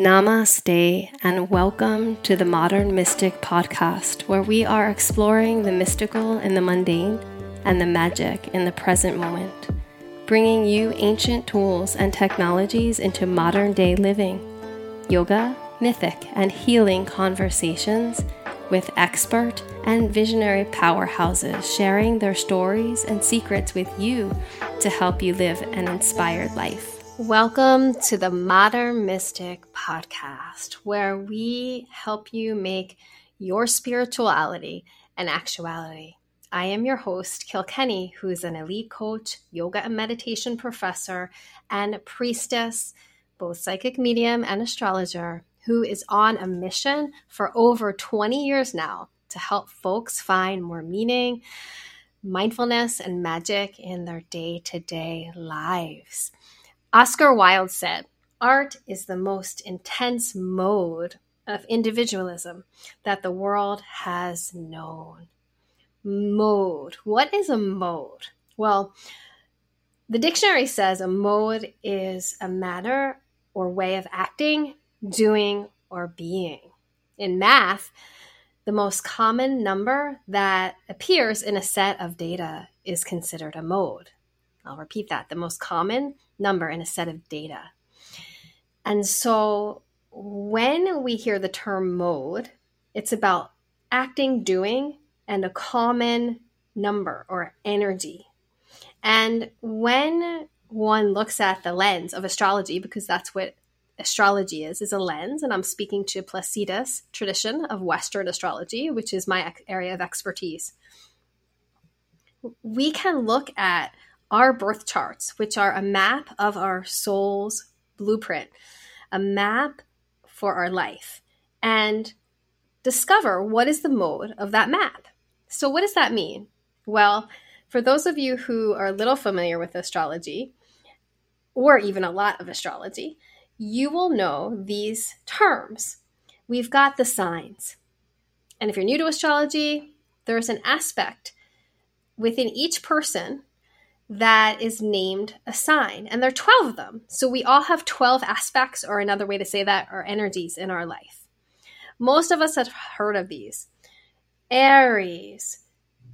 Namaste, and welcome to the Modern Mystic podcast, where we are exploring the mystical in the mundane and the magic in the present moment, bringing you ancient tools and technologies into modern day living, yoga, mythic, and healing conversations with expert and visionary powerhouses sharing their stories and secrets with you to help you live an inspired life. Welcome to the Modern Mystic podcast, where we help you make your spirituality an actuality. I am your host, Kilkenny, who is an elite coach, yoga and meditation professor, and priestess, both psychic medium and astrologer, who is on a mission for over 20 years now to help folks find more meaning, mindfulness, and magic in their day to day lives. Oscar Wilde said, Art is the most intense mode of individualism that the world has known. Mode. What is a mode? Well, the dictionary says a mode is a manner or way of acting, doing, or being. In math, the most common number that appears in a set of data is considered a mode. I'll repeat that the most common number in a set of data. And so when we hear the term mode, it's about acting, doing, and a common number or energy. And when one looks at the lens of astrology, because that's what astrology is, is a lens, and I'm speaking to Placidus tradition of Western astrology, which is my area of expertise. We can look at our birth charts, which are a map of our soul's blueprint, a map for our life, and discover what is the mode of that map. So, what does that mean? Well, for those of you who are a little familiar with astrology, or even a lot of astrology, you will know these terms. We've got the signs. And if you're new to astrology, there's an aspect within each person that is named a sign. And there are 12 of them. So we all have 12 aspects, or another way to say that, are energies in our life. Most of us have heard of these Aries,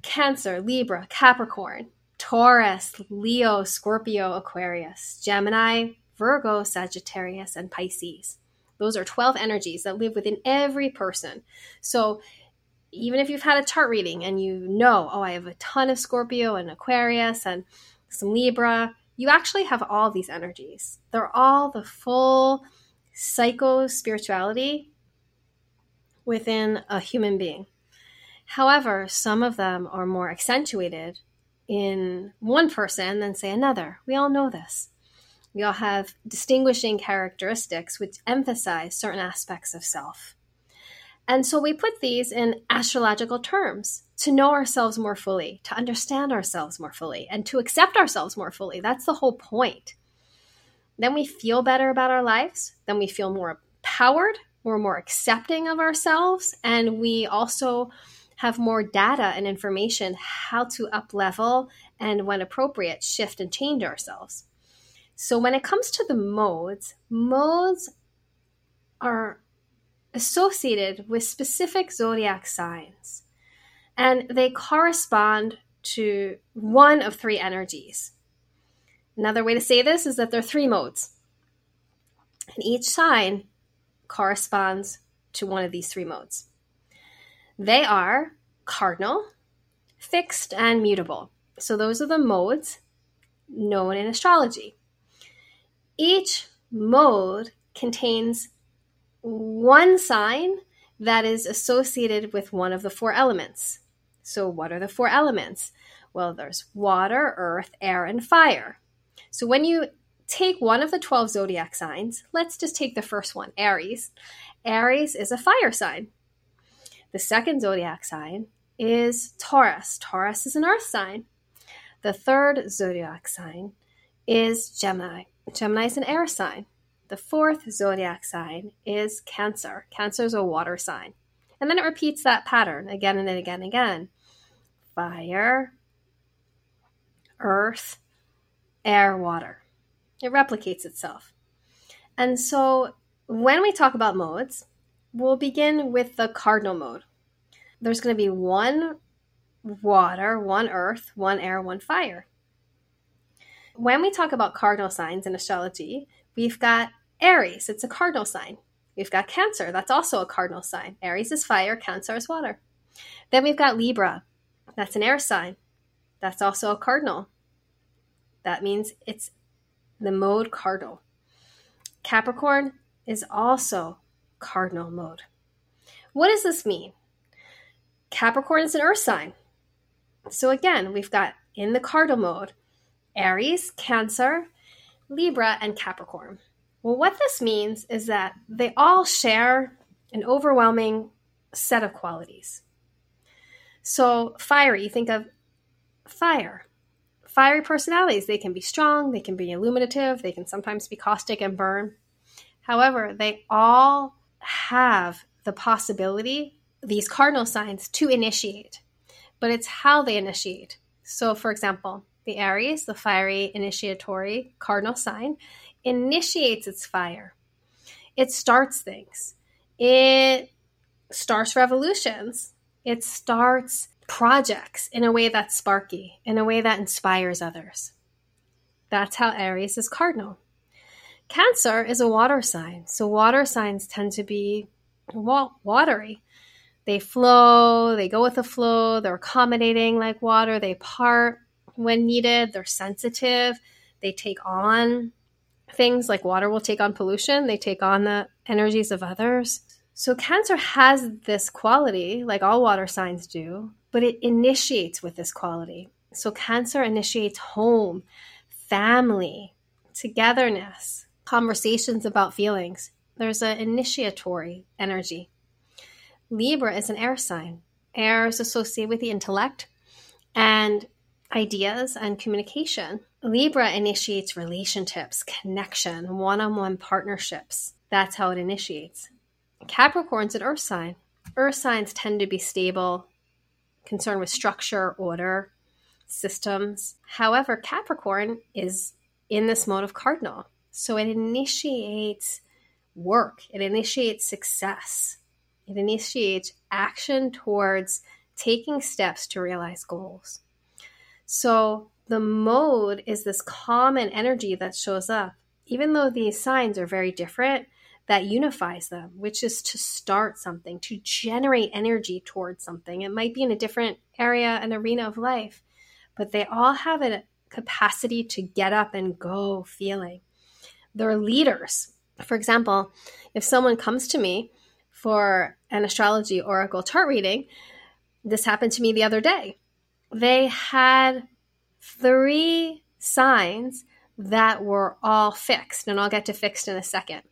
Cancer, Libra, Capricorn, Taurus, Leo, Scorpio, Aquarius, Gemini, Virgo, Sagittarius, and Pisces. Those are 12 energies that live within every person. So even if you've had a chart reading and you know, oh, I have a ton of Scorpio and Aquarius and some Libra, you actually have all these energies. They're all the full psycho spirituality within a human being. However, some of them are more accentuated in one person than, say, another. We all know this. We all have distinguishing characteristics which emphasize certain aspects of self. And so we put these in astrological terms to know ourselves more fully, to understand ourselves more fully, and to accept ourselves more fully. That's the whole point. Then we feel better about our lives. Then we feel more empowered. We're more accepting of ourselves. And we also have more data and information how to up level and, when appropriate, shift and change ourselves. So, when it comes to the modes, modes are associated with specific zodiac signs, and they correspond to one of three energies. Another way to say this is that there are three modes, and each sign corresponds to one of these three modes. They are cardinal, fixed, and mutable. So, those are the modes known in astrology. Each mode contains one sign that is associated with one of the four elements. So, what are the four elements? Well, there's water, earth, air, and fire. So, when you take one of the 12 zodiac signs, let's just take the first one, Aries. Aries is a fire sign. The second zodiac sign is Taurus. Taurus is an earth sign. The third zodiac sign is Gemini. Gemini is an air sign. The fourth zodiac sign is Cancer. Cancer is a water sign. And then it repeats that pattern again and again and again fire, earth, air, water. It replicates itself. And so when we talk about modes, we'll begin with the cardinal mode. There's going to be one water, one earth, one air, one fire. When we talk about cardinal signs in astrology, we've got Aries, it's a cardinal sign. We've got Cancer, that's also a cardinal sign. Aries is fire, Cancer is water. Then we've got Libra, that's an air sign. That's also a cardinal. That means it's the mode cardinal. Capricorn is also cardinal mode. What does this mean? Capricorn is an earth sign. So again, we've got in the cardinal mode Aries, Cancer, Libra, and Capricorn. Well, what this means is that they all share an overwhelming set of qualities. So, fiery, think of fire. Fiery personalities, they can be strong, they can be illuminative, they can sometimes be caustic and burn. However, they all have the possibility, these cardinal signs, to initiate, but it's how they initiate. So, for example, the Aries, the fiery initiatory cardinal sign, initiates its fire. It starts things. It starts revolutions. It starts projects in a way that's sparky, in a way that inspires others. That's how Aries is cardinal. Cancer is a water sign. So water signs tend to be watery. They flow, they go with the flow, they're accommodating like water, they part when needed, they're sensitive, they take on things like water will take on pollution, they take on the energies of others. So, Cancer has this quality, like all water signs do, but it initiates with this quality. So, Cancer initiates home, family, togetherness, conversations about feelings. There's an initiatory energy. Libra is an air sign. Air is associated with the intellect and ideas and communication. Libra initiates relationships, connection, one on one partnerships. That's how it initiates. Capricorn's an earth sign. Earth signs tend to be stable, concerned with structure, order, systems. However, Capricorn is in this mode of cardinal. So it initiates work, it initiates success, it initiates action towards taking steps to realize goals. So the mode is this common energy that shows up. Even though these signs are very different, that unifies them, which is to start something, to generate energy towards something. It might be in a different area and arena of life, but they all have a capacity to get up and go feeling. They're leaders. For example, if someone comes to me for an astrology oracle chart reading, this happened to me the other day they had three signs that were all fixed, and I'll get to fixed in a second.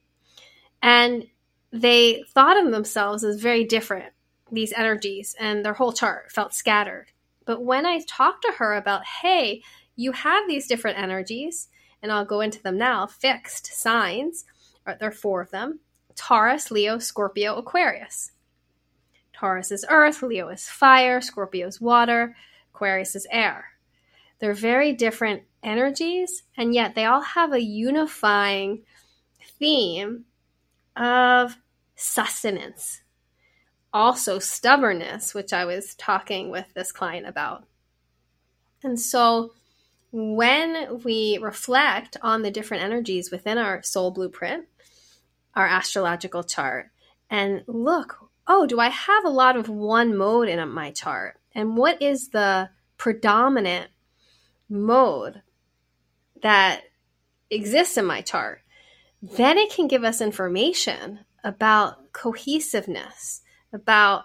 And they thought of themselves as very different, these energies, and their whole chart felt scattered. But when I talked to her about, hey, you have these different energies, and I'll go into them now, fixed signs, there are four of them Taurus, Leo, Scorpio, Aquarius. Taurus is earth, Leo is fire, Scorpio is water, Aquarius is air. They're very different energies, and yet they all have a unifying theme of sustenance. Also, stubbornness, which I was talking with this client about. And so, when we reflect on the different energies within our soul blueprint, our astrological chart, and look, oh, do I have a lot of one mode in my chart? and what is the predominant mode that exists in my chart, then it can give us information about cohesiveness, about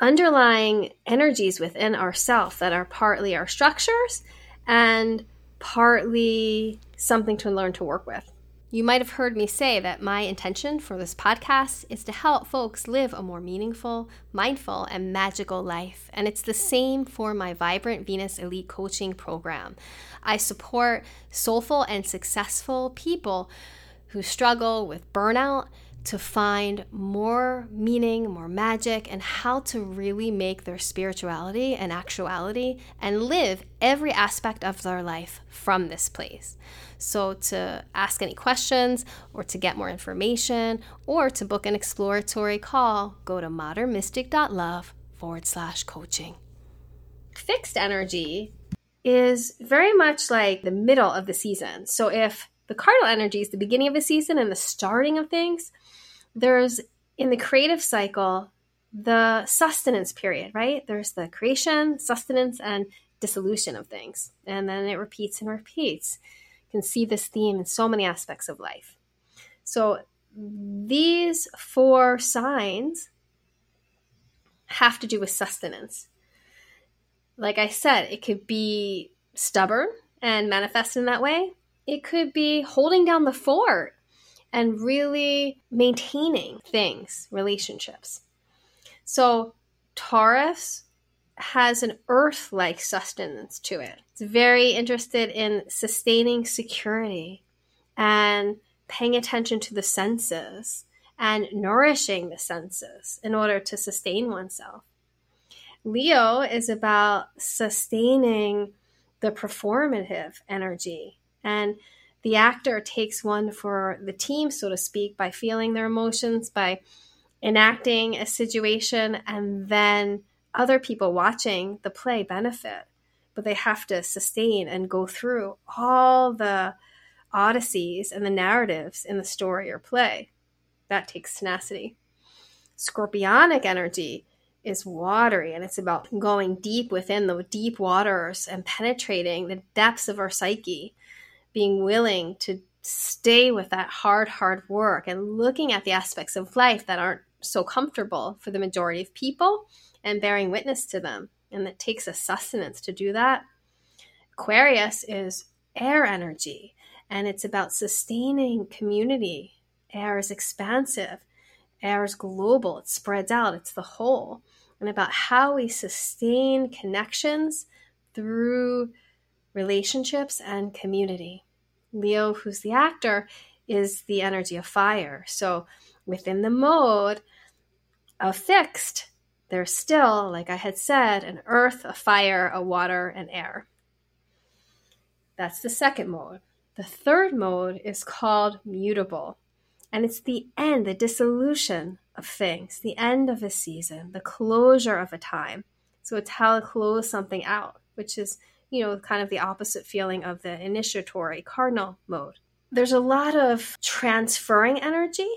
underlying energies within ourself that are partly our structures and partly something to learn to work with. You might have heard me say that my intention for this podcast is to help folks live a more meaningful, mindful, and magical life. And it's the same for my Vibrant Venus Elite Coaching Program. I support soulful and successful people who struggle with burnout, to find more meaning, more magic, and how to really make their spirituality an actuality and live every aspect of their life from this place. So, to ask any questions or to get more information or to book an exploratory call, go to modernmystic.love forward slash coaching. Fixed energy is very much like the middle of the season. So, if the cardinal energy is the beginning of the season and the starting of things, there's in the creative cycle the sustenance period, right? There's the creation, sustenance, and dissolution of things. And then it repeats and repeats. You can see this theme in so many aspects of life. So these four signs have to do with sustenance. Like I said, it could be stubborn and manifest in that way. It could be holding down the fort and really maintaining things, relationships. So, Taurus has an earth like sustenance to it. It's very interested in sustaining security and paying attention to the senses and nourishing the senses in order to sustain oneself. Leo is about sustaining the performative energy and the actor takes one for the team, so to speak, by feeling their emotions, by enacting a situation, and then other people watching the play benefit. But they have to sustain and go through all the odysseys and the narratives in the story or play. That takes tenacity. Scorpionic energy is watery and it's about going deep within the deep waters and penetrating the depths of our psyche being willing to stay with that hard, hard work and looking at the aspects of life that aren't so comfortable for the majority of people and bearing witness to them. And it takes a sustenance to do that. Aquarius is air energy and it's about sustaining community. Air is expansive, air is global, it spreads out, it's the whole. And about how we sustain connections through relationships and community. Leo, who's the actor, is the energy of fire. So within the mode of fixed, there's still, like I had said, an earth, a fire, a water, and air. That's the second mode. The third mode is called mutable, and it's the end, the dissolution of things, the end of a season, the closure of a time. So it's how to close something out, which is you know, kind of the opposite feeling of the initiatory cardinal mode. There's a lot of transferring energy.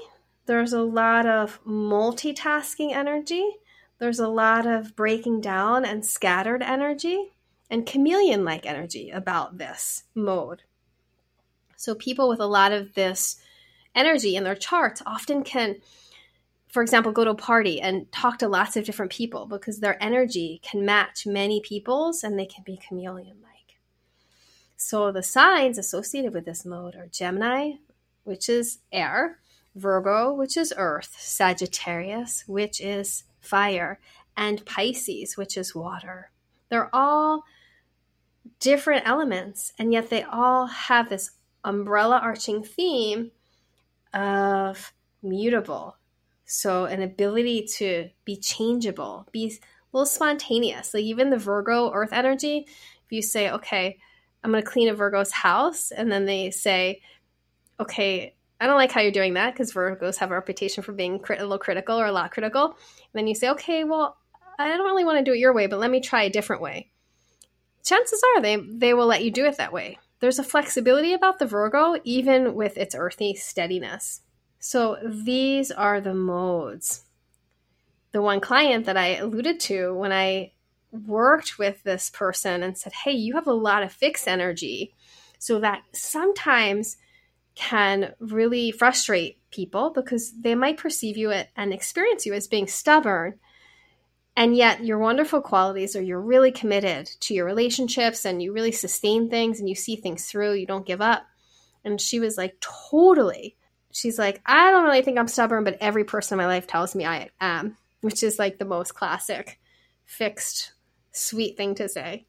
There's a lot of multitasking energy. There's a lot of breaking down and scattered energy and chameleon like energy about this mode. So, people with a lot of this energy in their charts often can for example, go to a party and talk to lots of different people because their energy can match many people's and they can be chameleon like. So the signs associated with this mode are Gemini, which is air, Virgo, which is earth, Sagittarius, which is fire, and Pisces, which is water. They're all different elements, and yet they all have this umbrella arching theme of mutable, so, an ability to be changeable, be a little spontaneous. Like, even the Virgo earth energy, if you say, okay, I'm going to clean a Virgo's house, and then they say, okay, I don't like how you're doing that because Virgos have a reputation for being crit- a little critical or a lot critical. And then you say, okay, well, I don't really want to do it your way, but let me try a different way. Chances are they, they will let you do it that way. There's a flexibility about the Virgo, even with its earthy steadiness. So these are the modes. The one client that I alluded to when I worked with this person and said, Hey, you have a lot of fixed energy. So that sometimes can really frustrate people because they might perceive you and experience you as being stubborn. And yet, your wonderful qualities are you're really committed to your relationships and you really sustain things and you see things through, you don't give up. And she was like, Totally she's like, I don't really think I'm stubborn, but every person in my life tells me I am, which is like the most classic, fixed, sweet thing to say.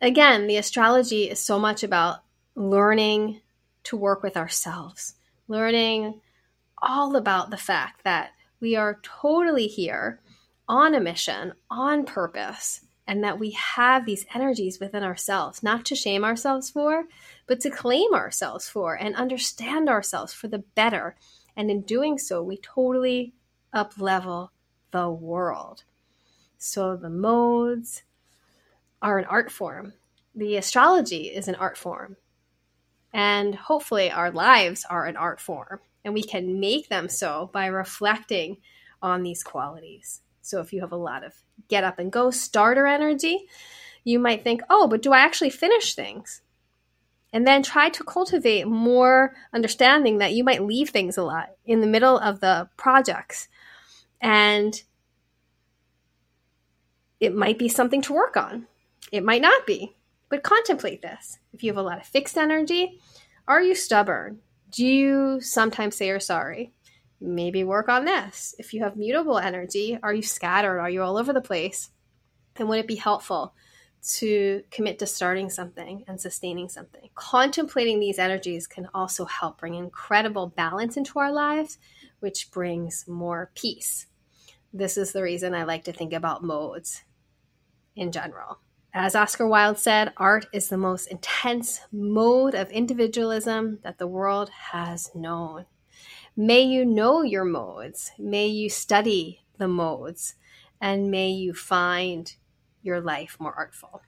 Again, the astrology is so much about learning to work with ourselves, learning all about the fact that we are totally here on a mission, on purpose, and that we have these energies within ourselves, not to shame ourselves for, but to claim ourselves for and understand ourselves for the better. And in doing so, we totally up level the world. So the modes are an art form. The astrology is an art form. And hopefully, our lives are an art form. And we can make them so by reflecting on these qualities. So if you have a lot of get up and go starter energy, you might think, oh, but do I actually finish things? And then try to cultivate more understanding that you might leave things a lot in the middle of the projects. And it might be something to work on. It might not be, but contemplate this. If you have a lot of fixed energy, are you stubborn? Do you sometimes say you're sorry? Maybe work on this. If you have mutable energy, are you scattered? Are you all over the place? And would it be helpful to commit to starting something and sustaining something? Contemplating these energies can also help bring incredible balance into our lives, which brings more peace. This is the reason I like to think about modes in general. As Oscar Wilde said, art is the most intense mode of individualism that the world has known. May you know your modes. May you study the modes. And may you find your life more artful.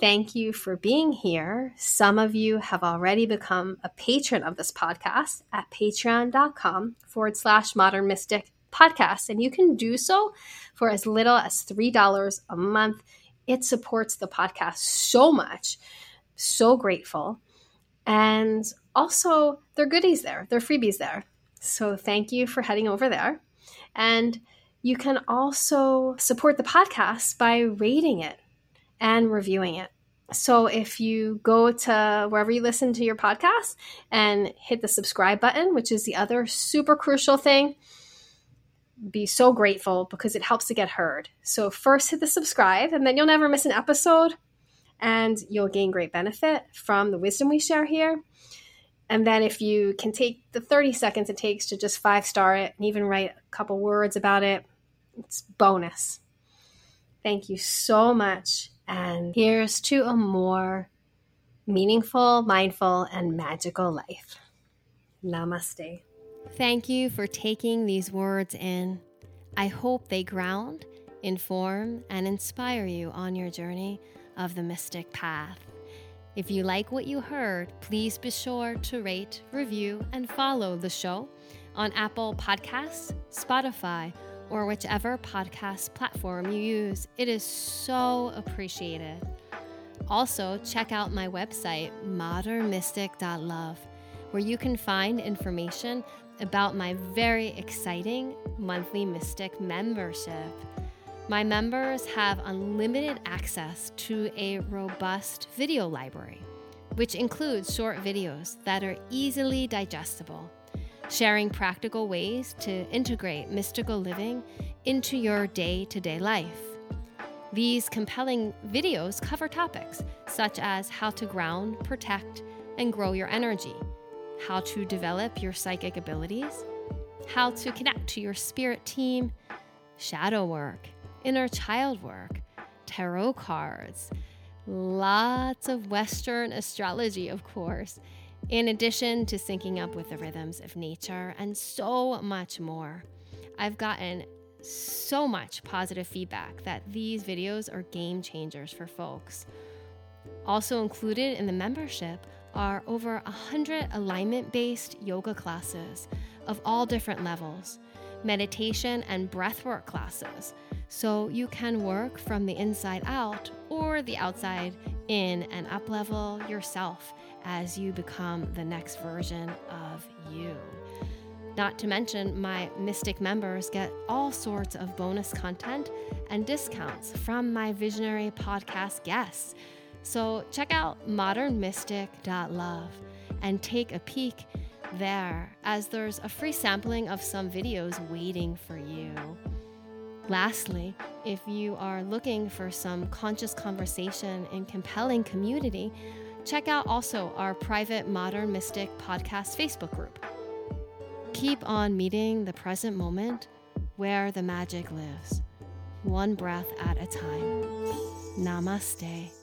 Thank you for being here. Some of you have already become a patron of this podcast at patreon.com forward slash modern mystic podcast. And you can do so for as little as $3 a month. It supports the podcast so much. So grateful. And also, there are goodies there, there are freebies there. So thank you for heading over there. And you can also support the podcast by rating it and reviewing it. So if you go to wherever you listen to your podcast and hit the subscribe button, which is the other super crucial thing, be so grateful because it helps to get heard. So first hit the subscribe and then you'll never miss an episode and you'll gain great benefit from the wisdom we share here. And then if you can take the 30 seconds it takes to just five star it and even write a couple words about it, it's bonus. Thank you so much. And here's to a more meaningful, mindful, and magical life. Namaste. Thank you for taking these words in. I hope they ground, inform, and inspire you on your journey of the mystic path. If you like what you heard, please be sure to rate, review, and follow the show on Apple Podcasts, Spotify, or whichever podcast platform you use. It is so appreciated. Also, check out my website, modernmystic.love, where you can find information about my very exciting monthly Mystic membership. My members have unlimited access to a robust video library, which includes short videos that are easily digestible, sharing practical ways to integrate mystical living into your day to day life. These compelling videos cover topics such as how to ground, protect, and grow your energy, how to develop your psychic abilities, how to connect to your spirit team, shadow work inner child work, tarot cards, lots of Western astrology, of course, in addition to syncing up with the rhythms of nature and so much more. I've gotten so much positive feedback that these videos are game changers for folks. Also included in the membership are over 100 alignment based yoga classes of all different levels, meditation and breathwork classes, so you can work from the inside out or the outside in and up level yourself as you become the next version of you. Not to mention, my Mystic members get all sorts of bonus content and discounts from my visionary podcast guests. So check out modernmystic.love and take a peek there, as there's a free sampling of some videos waiting for you. Lastly, if you are looking for some conscious conversation and compelling community, check out also our private Modern Mystic podcast Facebook group. keep on meeting the present moment where the magic lives, one breath at a time. Namaste.